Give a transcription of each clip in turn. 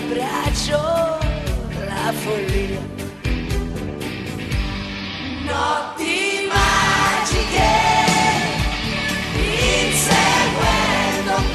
l'abbraccio, la follia. Notti magiche, inseguendo un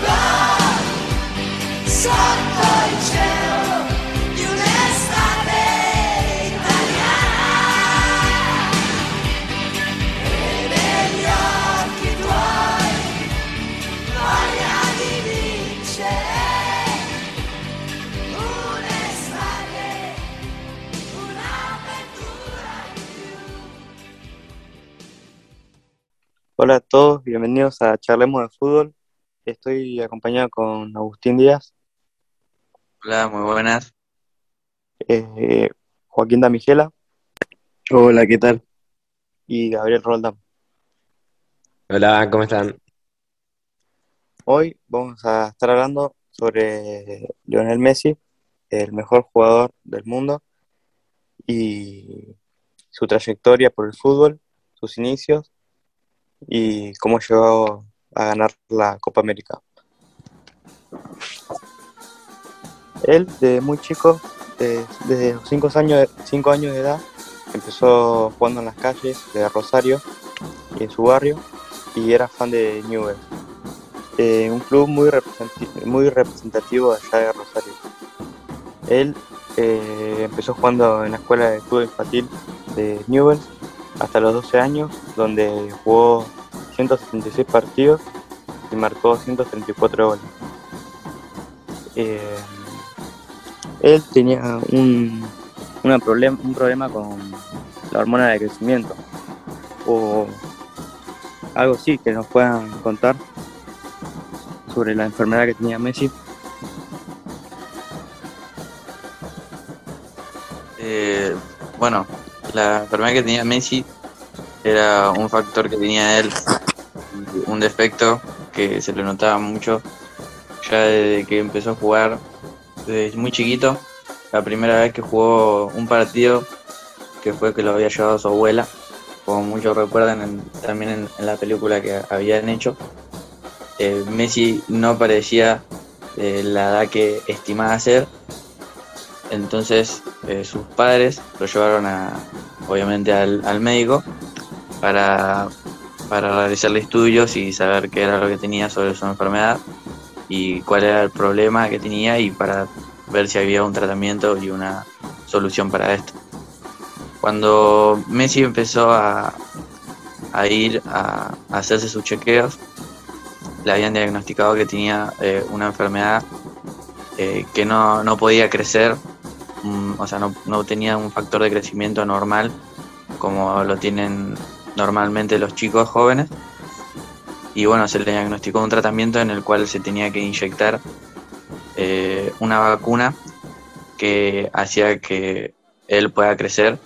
Hola a todos, bienvenidos a Charlemos de Fútbol. Estoy acompañado con Agustín Díaz, Hola, muy buenas. eh, Joaquín Damigela Hola, ¿qué tal? y Gabriel Roldán. Hola, ¿cómo están? Hoy vamos a estar hablando sobre Lionel Messi, el mejor jugador del mundo, y su trayectoria por el fútbol, sus inicios y cómo llegó a ganar la Copa América. Él, desde muy chico, de- desde los 5 años, cinco años de edad, empezó jugando en las calles de Rosario y en su barrio, y era fan de Newell's, eh, un club muy, representati- muy representativo de allá de Rosario. Él eh, empezó jugando en la escuela de fútbol infantil de Newell's hasta los 12 años, donde jugó 176 partidos y marcó 134 goles. Eh, él tenía un, una problem- un problema con la hormona de crecimiento o algo así que nos puedan contar sobre la enfermedad que tenía Messi. Eh, bueno, la enfermedad que tenía Messi era un factor que tenía él, un defecto que se le notaba mucho ya desde que empezó a jugar desde muy chiquito. La primera vez que jugó un partido que fue que lo había llevado su abuela, como muchos recuerdan en- también en, la película que habían hecho. Eh, Messi no parecía eh, la edad que estimaba ser, entonces eh, sus padres lo llevaron a, obviamente al, al médico para, para realizarle estudios y saber qué era lo que tenía sobre su enfermedad y cuál era el problema que tenía y para ver si había un tratamiento y una solución para esto. Cuando Messi empezó a, a ir a, a hacerse sus chequeos, le habían diagnosticado que tenía eh, una enfermedad eh, que no, no podía crecer, mm, o sea, no, no tenía un factor de crecimiento normal como lo tienen normalmente los chicos jóvenes. Y bueno, se le diagnosticó un tratamiento en el cual se tenía que inyectar eh, una vacuna que hacía que él pueda crecer.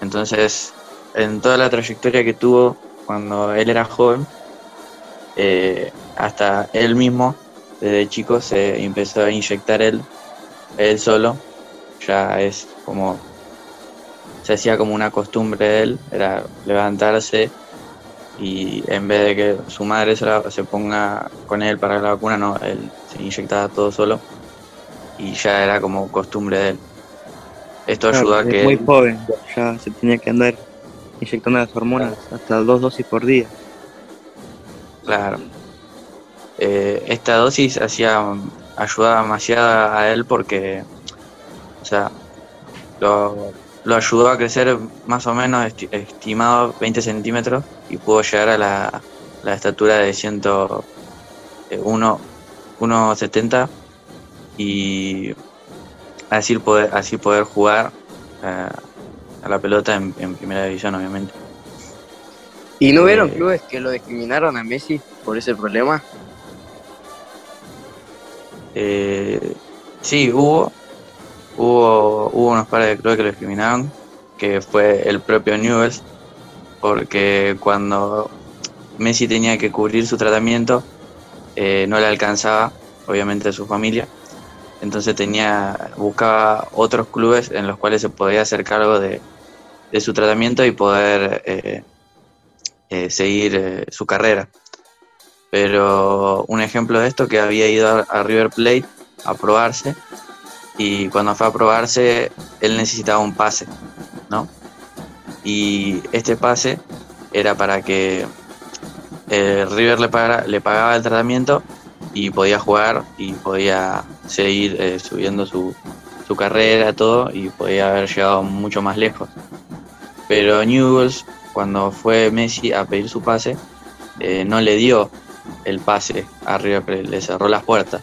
Entonces, en toda la trayectoria que tuvo cuando él era joven, eh, hasta él mismo, desde chico, se empezó a inyectar él, él solo. Ya es como, se hacía como una costumbre de él, era levantarse y en vez de que su madre se, la- se ponga con él para la vacuna, no, él se inyectaba todo solo y ya era como costumbre de él. Esto Claro, ayudó a que muy él- joven, ya se tenía que andar inyectando las hormonas hasta dos dosis por día. Claro. Eh, esta dosis hacía, ayudaba demasiado a él porque, o sea, lo, lo ayudó a crecer más o menos esti- estimado 20 centímetros y pudo llegar a la, la estatura de 101, 1,70 y así poder, así poder jugar eh, a la pelota en, en primera división, obviamente. ¿Y no vieron Eh, clubes que lo discriminaron a Messi por ese problema? Eh, sí, hubo, hubo, hubo unos pares de clubes que lo discriminaron, que fue el propio Newell's, porque cuando Messi tenía que cubrir su tratamiento, eh, no le alcanzaba, obviamente, su familia, entonces tenía, buscaba otros clubes en los cuales se podía hacer cargo de, de su tratamiento y poder eh, eh, seguir eh, su carrera. Pero un ejemplo de esto que había ido a, River Plate a probarse y cuando fue a probarse él necesitaba un pase, ¿no? Y este pase era para que eh, River le, pagara- le pagaba el tratamiento y podía jugar y podía seguir eh, subiendo su, su carrera, todo, y podía haber llegado mucho más lejos. Pero Newell's, cuando fue Messi a pedir su pase, eh, no le dio el pase a River Plate, le cerró las puertas.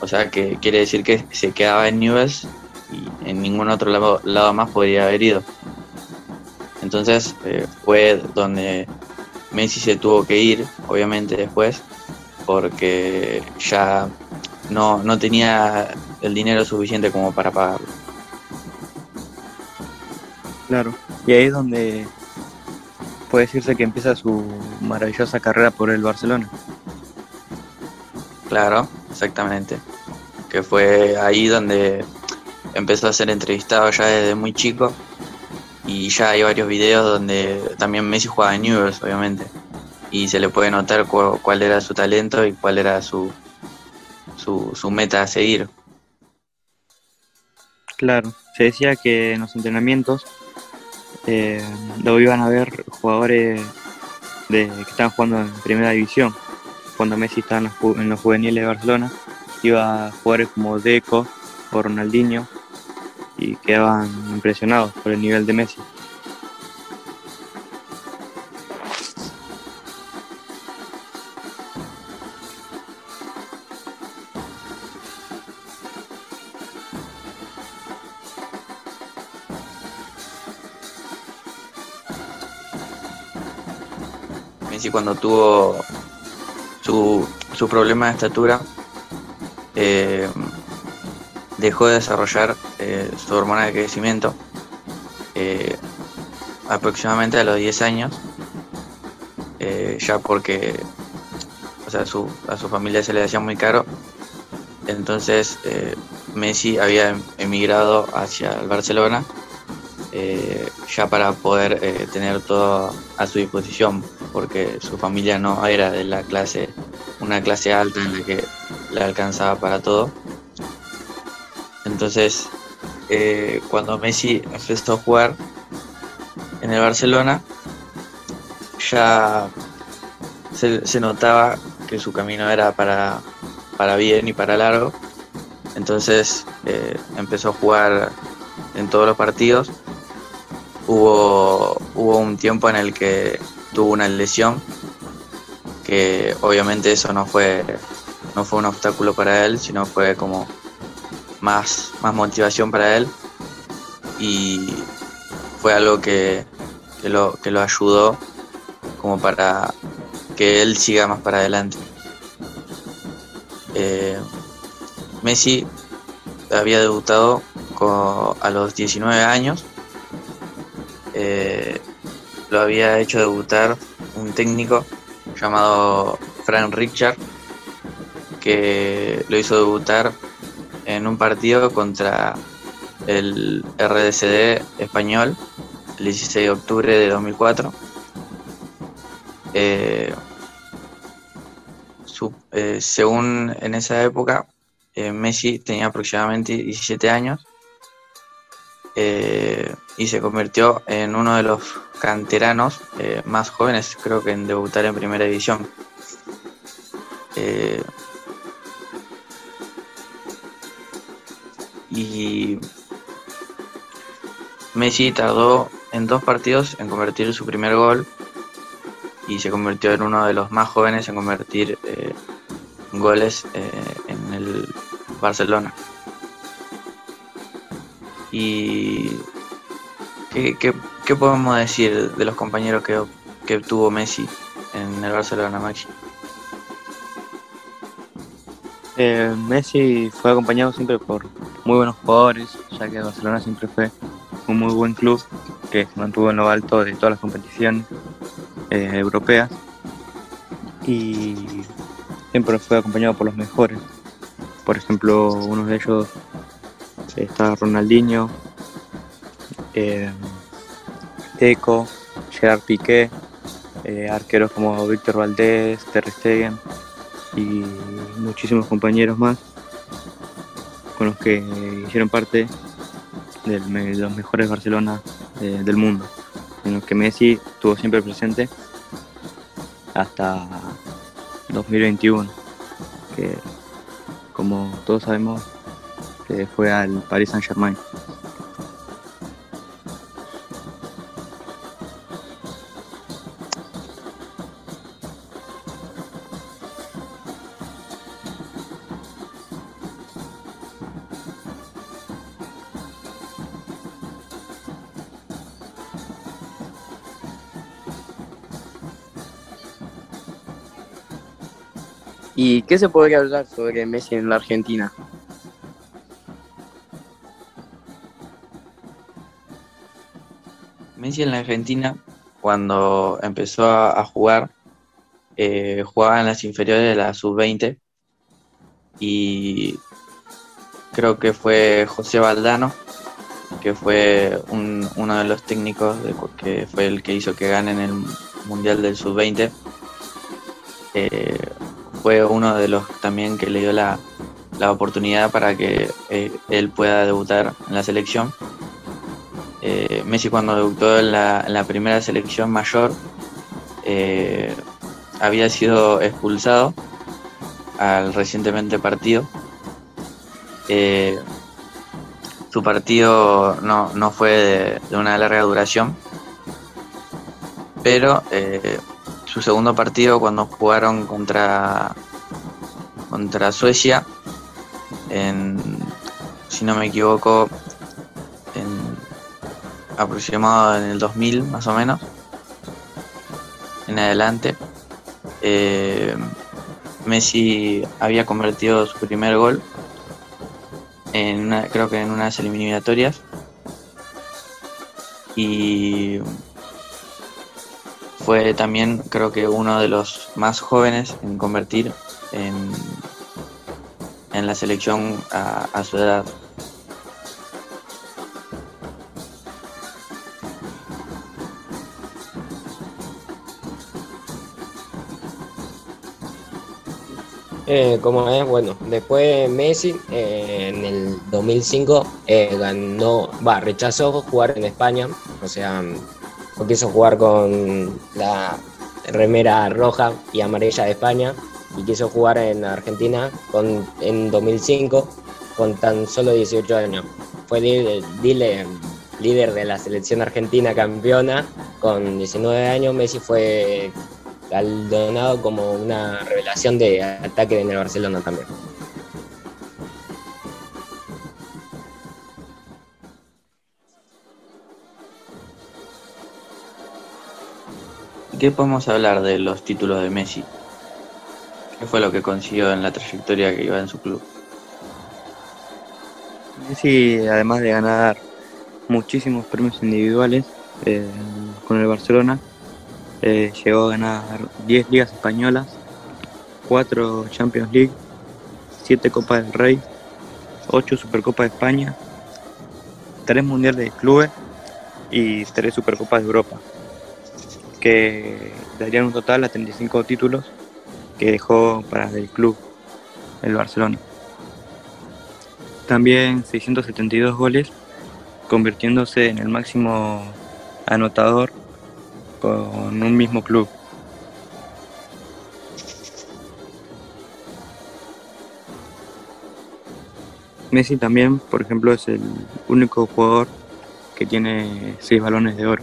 O sea que quiere decir que se quedaba en Newell's y en ningún otro lado, lado más podría haber ido. Entonces eh, fue donde Messi se tuvo que ir, obviamente después, porque ya no, no tenía el dinero suficiente como para pagarlo. Claro. Y ahí es donde puede decirse que empieza su maravillosa carrera por el Barcelona. Claro, exactamente. Que fue ahí donde empezó a ser entrevistado ya desde muy chico. Y ya hay varios videos donde también Messi jugaba en Newell's, obviamente. Y se le puede notar cu- cuál era su talento y cuál era su, su, su meta a seguir. Claro. Se decía que en los entrenamientos eh, lo iban a ver jugadores de, que estaban jugando en primera división. Cuando Messi estaba en los, ju- en los juveniles de Barcelona, iba a jugadores como Deco o Ronaldinho y quedaban impresionados por el nivel de Messi. Messi cuando tuvo su, su problema de estatura, eh, dejó de desarrollar eh, su hormona de crecimiento eh, aproximadamente a los 10 años, ya porque o sea, su- a su familia se le hacía muy caro. Entonces Messi había em- emigrado hacia el Barcelona ya para poder tener todo a su disposición, porque su familia no era de la clase, una clase alta en la que le alcanzaba para todo. Entonces, eh, cuando Messi empezó a jugar en el Barcelona, ya se, se notaba que su camino era para, para bien y para largo. Entonces eh, empezó a jugar en todos los partidos. Hubo, hubo un tiempo en el que tuvo una lesión, que obviamente eso no fue, no fue un obstáculo para él, sino fue como más, más motivación para él. Y fue algo que, lo, que lo ayudó como para que él siga más para adelante. Eh, Messi había debutado a los 19 años. Eh, lo había hecho debutar un técnico llamado Frank Richard, que lo hizo debutar en un partido contra el RDCD español el 16 de octubre de 2004. Eh, su- eh, según en esa época, eh, Messi tenía aproximadamente 17 años eh, y se convirtió en uno de los canteranos eh, más jóvenes, creo que en debutar en primera división. Eh, y Messi tardó en dos partidos en convertir su primer gol y se convirtió en uno de los más jóvenes en convertir goles en el Barcelona. Y ¿qué, qué- podemos decir de los compañeros que, que tuvo Messi en el Barcelona, Maxi? Eh, Messi fue acompañado siempre por muy buenos jugadores, ya que Barcelona siempre fue un muy buen club que se mantuvo en lo alto de todas las competiciones eh, europeas y siempre fue acompañado por los mejores. Por ejemplo, uno de ellos está Ronaldinho, eh, Deco, Gerard Piqué, eh, arqueros como Víctor Valdés, Ter Stegen y muchísimos compañeros más. con los que hicieron parte de los mejores Barcelona eh, del mundo, en los que Messi estuvo siempre presente hasta 2021, que como todos sabemos que fue al Paris Saint Germain. ¿Y qué se podría hablar sobre Messi en la Argentina? En la Argentina, cuando empezó a, jugar, eh, jugaba en las inferiores de la sub-20 y creo que fue José Valdano, que fue un- uno de los técnicos que fue el que hizo que ganen el Mundial del sub-20. Eh, fue uno de los también que le dio la, la oportunidad para que eh, él pueda debutar en la selección. Messi cuando debutó en la, primera selección mayor eh, había sido expulsado al recientemente partido. Eh, su partido no, no fue de, una larga duración, pero eh, su segundo partido cuando jugaron contra, contra Suecia, en, si no me equivoco, aproximado en el 2000 más o menos en adelante. Eh, Messi había convertido su primer gol en una- creo que en unas eliminatorias. Y fue también creo que uno de los más jóvenes en convertir en, en la selección a- a su edad Eh, como es, bueno, después Messi eh, en el 2005 eh, ganó, va, rechazó jugar en España, o sea, no quiso jugar con la remera roja y amarilla de España y quiso jugar en Argentina con, en 2005 con tan solo 18 años. Fue líder, líder- de la selección argentina campeona con 19 años. Messi fue galardonado como una de ataque en el Barcelona también. ¿Qué podemos hablar de los títulos de Messi? ¿Qué fue lo que consiguió en la trayectoria que iba en su club? Messi, además de ganar muchísimos premios individuales eh, con el Barcelona, eh, llegó a ganar 10 ligas españolas, 4 Champions League, 7 Copas del Rey, 8 Supercopas de España, 3 Mundiales de Clubes y 3 Supercopas de Europa, que darían un total a 35 títulos que dejó para el club, el Barcelona. También 672 goles, convirtiéndose en el máximo anotador con un mismo club. Messi también, por ejemplo, es el único jugador que tiene seis balones de oro.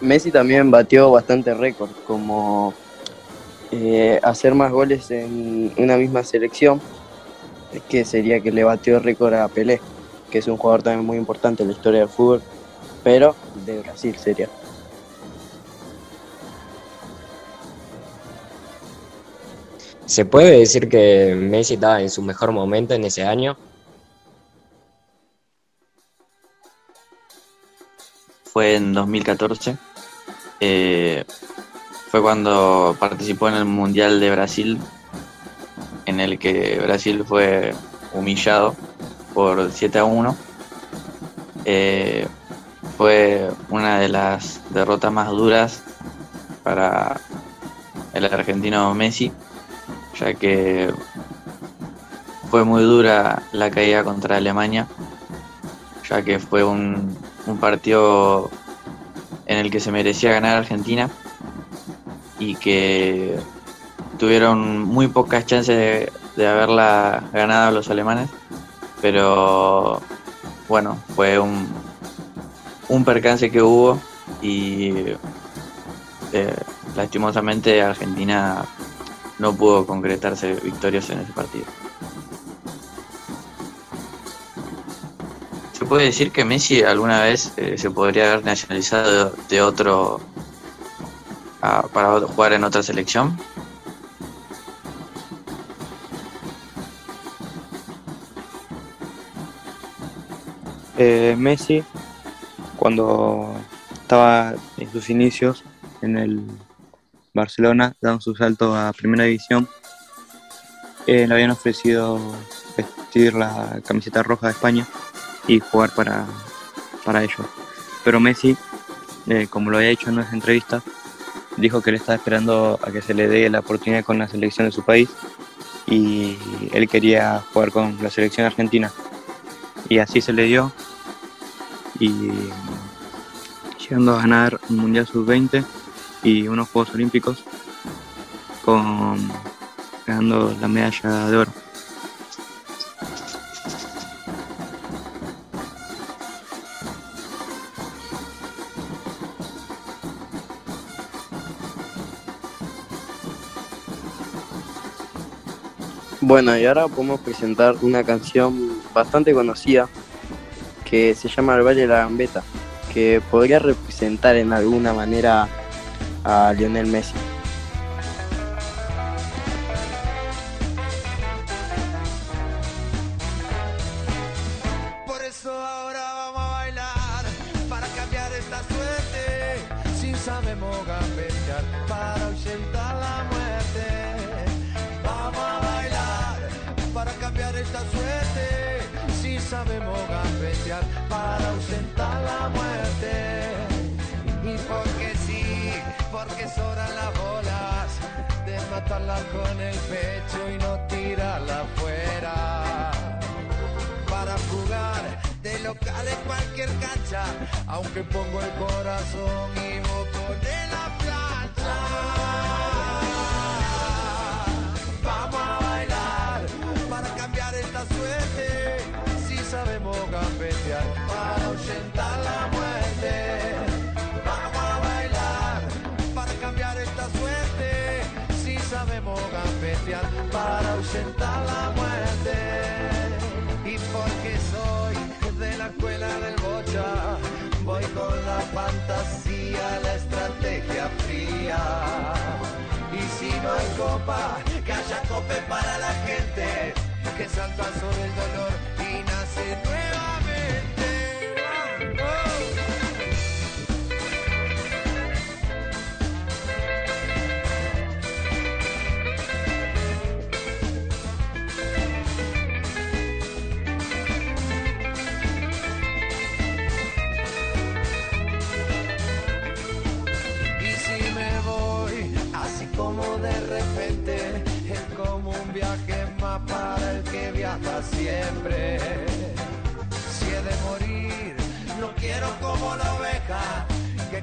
Messi también batió bastante récord, como eh, hacer más goles en una misma selección, que sería que le batió récord a Pelé, que es un jugador también muy importante en la historia del fútbol, pero de Brasil sería. ¿Se puede decir que Messi estaba en su mejor momento en ese año? Fue en 2014. eh, fue cuando participó en el Mundial de Brasil, en el que Brasil fue humillado por 7 a 1. Eh, fue una de las derrotas más duras para el argentino Messi, ya que fue muy dura la caída contra Alemania, ya que fue un, partido en el que se merecía ganar Argentina y que tuvieron muy pocas chances de, de haberla ganado los alemanes, pero bueno, fue un, un percance que hubo y eh, lastimosamente Argentina no pudo concretarse victorioso en ese partido. ¿Se puede decir que Messi alguna vez eh, se podría haber nacionalizado de, otro para jugar en otra selección? Eh, Messi, cuando estaba en sus inicios en el Barcelona, dando su salto a Primera División, eh, le habían ofrecido vestir la camiseta roja de España y jugar para, para ellos. Pero Messi, eh, como lo había dicho en unas entrevistas, dijo que él estaba esperando a que se le dé la oportunidad con la selección de su país y él quería jugar con la selección argentina. Y así se le dio y llegando a ganar un Mundial Sub-20 y unos Juegos Olímpicos con ganando la medalla de oro. Bueno, y ahora podemos presentar una canción bastante conocida que se llama El Valle de la Gambeta, que podría representar en alguna manera a Lionel Messi. De local en cualquier cancha, aunque pongo el corazón y vos pones la plancha. Vamos a bailar para cambiar esta suerte, si sabemos gambetear para ahuyentar la muerte. Vamos a bailar para cambiar esta suerte, si sabemos gambetear para ahuyentar la muerte y porque escuela del bocha, voy con la fantasía, la estrategia fría. Y si no hay copa, que haya cope para la gente, que salta sobre el dolor y nace nuevamente.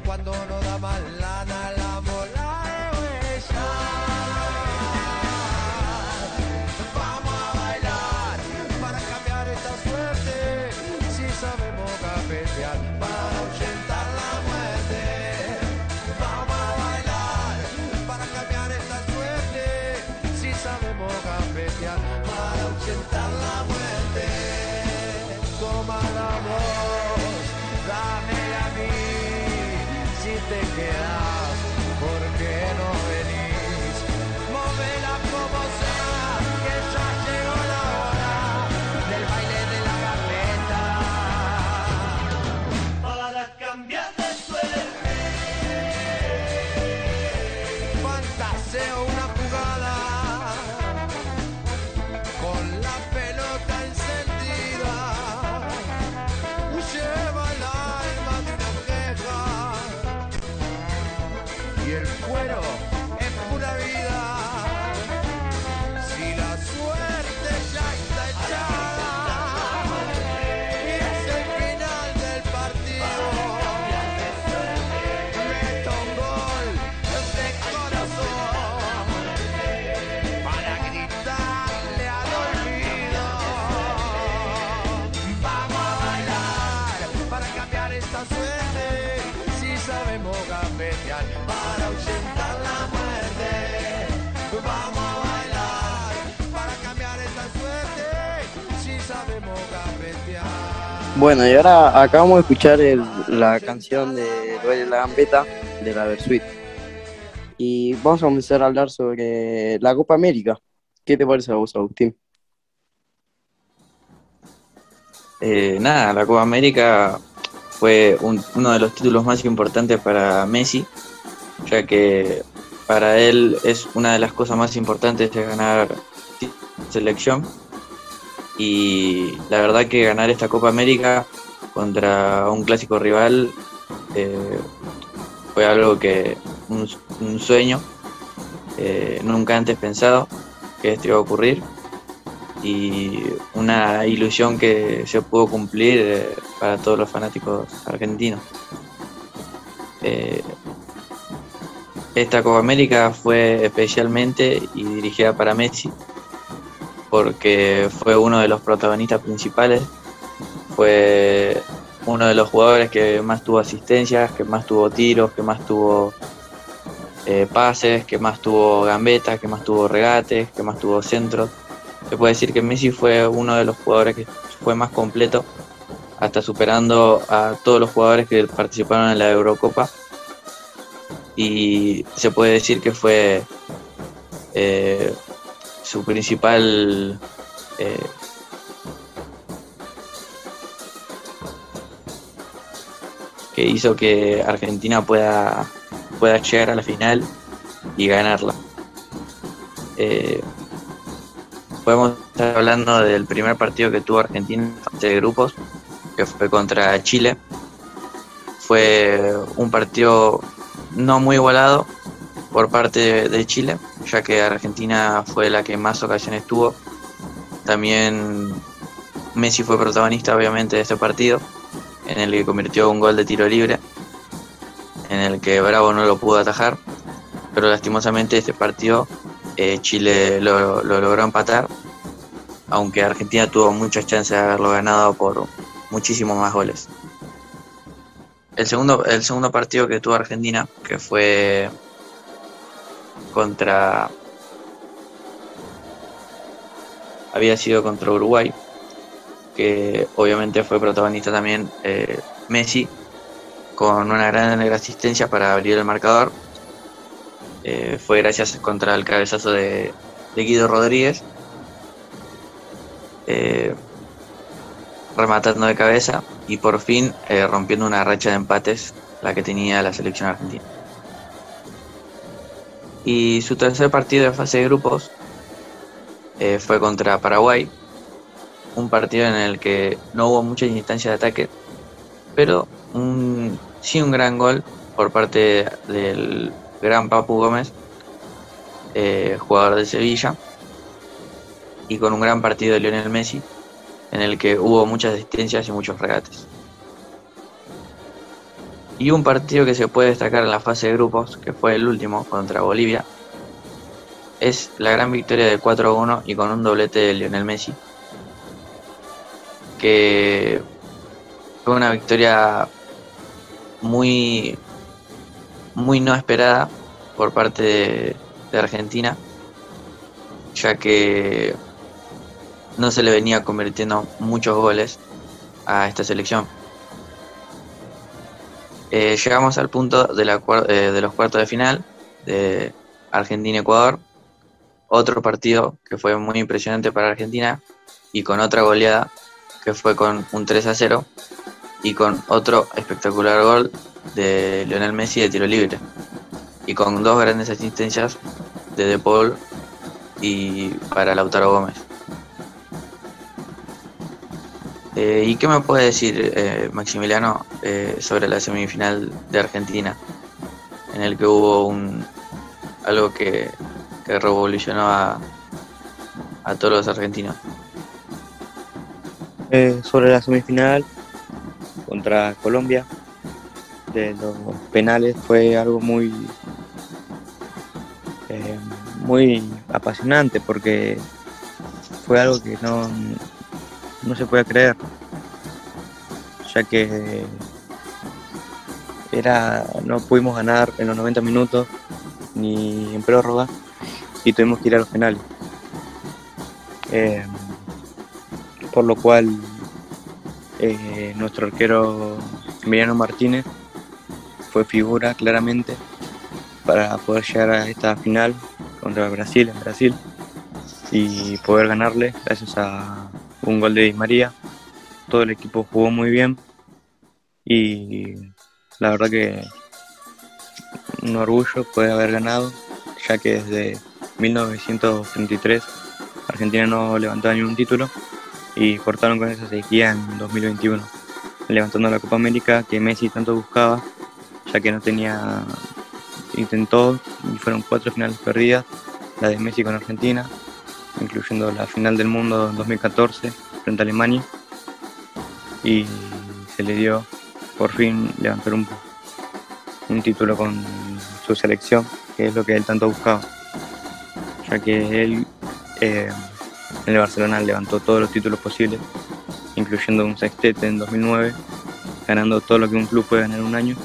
Cuando te quedas Bueno, y ahora acabamos de escuchar el- la canción de Duele la Gambeta de la Versuit. Y vamos a comenzar a hablar sobre la Copa América. ¿Qué te parece a vos, Agustín? Eh, nada, la Copa América fue un- uno de los títulos más importantes para Messi, ya que para él es una de las cosas más importantes de ganar selección. Y la verdad que ganar esta Copa América contra un clásico rival eh, fue algo que, un, sueño eh, nunca antes pensado que esto iba a ocurrir y una ilusión que se pudo cumplir eh, para todos los fanáticos argentinos. Esta Copa América fue especialmente y dirigida para Messi porque fue uno de los protagonistas principales, fue uno de los jugadores que más tuvo asistencias, que más tuvo tiros, que más tuvo eh, pases, que más tuvo gambetas, que más tuvo regates, que más tuvo centros se puede decir que Messi fue uno de los jugadores que fue más completo, hasta superando a todos los jugadores que participaron en la Eurocopa. Y se puede decir que fue eh, su principal eh, que hizo que Argentina pueda, pueda llegar a la final y ganarla. Eh, podemos estar hablando del primer partido que tuvo Argentina en fase de grupos, que fue contra Chile. Fue un partido no muy igualado por parte de, de Chile, ya que Argentina fue la que más ocasiones tuvo. También Messi fue protagonista obviamente de este partido, en el que convirtió un gol de tiro libre, en el que Bravo no lo pudo atajar, pero lastimosamente este partido eh, Chile lo, lo logró empatar, aunque Argentina tuvo muchas chances de haberlo ganado por muchísimos más goles. El segundo, el segundo partido que tuvo Argentina, que fue contra. había sido contra Uruguay, que obviamente fue protagonista también eh, Messi, con una gran asistencia para abrir el marcador. Eh, fue gracias contra el cabezazo de, Guido Rodríguez, eh, rematando de cabeza y por fin rompiendo una racha de empates, la que tenía la selección argentina. Y su tercer partido de fase de grupos eh, fue contra Paraguay, un partido en el que no hubo muchas instancias de ataque, pero un, sí un gran gol por parte del gran Papu Gómez, eh, jugador de Sevilla, y con un gran partido de Lionel Messi, en el que hubo muchas asistencias y muchos regates. Y un partido que se puede destacar en la fase de grupos, que fue el último contra Bolivia, es la gran victoria de 4-1 y con un doblete de Lionel Messi, que fue una victoria muy, muy no esperada por parte de, de Argentina, ya que no se le venía convirtiendo muchos goles a esta selección. Eh, llegamos al punto de, la, eh, de los cuartos de final de Argentina-Ecuador. Otro partido que fue muy impresionante para Argentina y con otra goleada que fue con un 3 a 0 y con otro espectacular gol de Lionel Messi de tiro libre y con dos grandes asistencias de De Paul y para Lautaro Gómez. Eh, ¿Y qué me puede decir eh, Maximiliano eh, sobre la semifinal de Argentina en el que hubo algo que, revolucionó a, a todos los argentinos. Sobre la semifinal contra Colombia de los penales fue algo muy muy apasionante porque fue algo que no, no se puede creer. Ya que era no pudimos ganar en los 90 minutos ni en prórroga y tuvimos que ir a los penales. Eh, por lo cual eh, nuestro arquero Emiliano Martínez fue figura claramente para poder llegar a esta final contra Brasil en Brasil y poder ganarle gracias a un gol de Di María. Todo el equipo jugó muy bien y la verdad que un orgullo poder haber ganado, ya que desde 1933 Argentina no levantaba ni un título y cortaron con esa sequía en 2021, levantando la Copa América que Messi tanto buscaba, ya que no tenía, intentó y fueron cuatro finales perdidas, la de Messi con Argentina, incluyendo la final del mundo en 2014 frente a Alemania, y se le dio por fin levantar un, un título con su selección, que es lo que él tanto buscaba, ya que él eh, en el Barcelona levantó todos los títulos posibles, incluyendo un sextete en 2009, ganando todo lo que un club puede ganar en un año.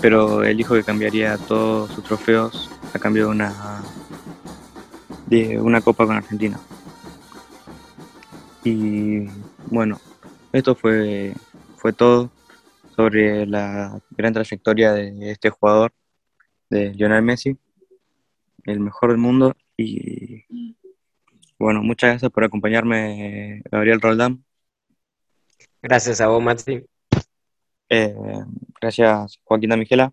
Pero él dijo que cambiaría todos sus trofeos a cambio de una, de una copa con Argentina. Y bueno, esto fue, fue todo sobre la gran trayectoria de este jugador, de Lionel Messi, el mejor del mundo. Y bueno, muchas gracias por acompañarme, Gabriel Roldán. Gracias a vos, Maxi. Eh, gracias, Joaquín Miguela.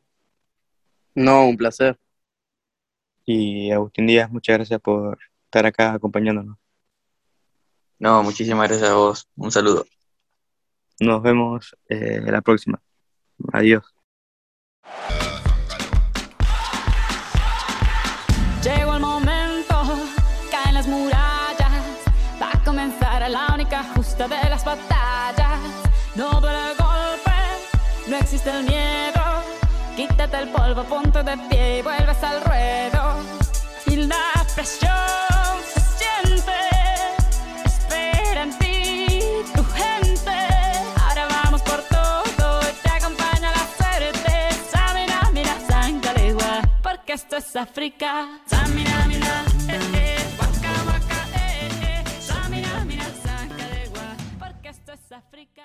No, un placer. Y Agustín Díaz, muchas gracias por estar acá acompañándonos. No, muchísimas gracias a vos. Un saludo. Nos vemos eh, la próxima. Adiós. Llegó el momento, caen las murallas, va a comenzar la única justa de las batallas. No duele el golpe, no existe el miedo. Quítate el polvo, ponte de pie y vuelves al ruedo. Y la presión se siente, espera en ti tu gente. Ahora vamos por todo, te acompaña la suerte. Samina, mira, Sangalegua, porque esto es África. Samina, mira, eh, eh, waka, waka, eh, eh. Samina, mira, Sangalegua, porque esto es África.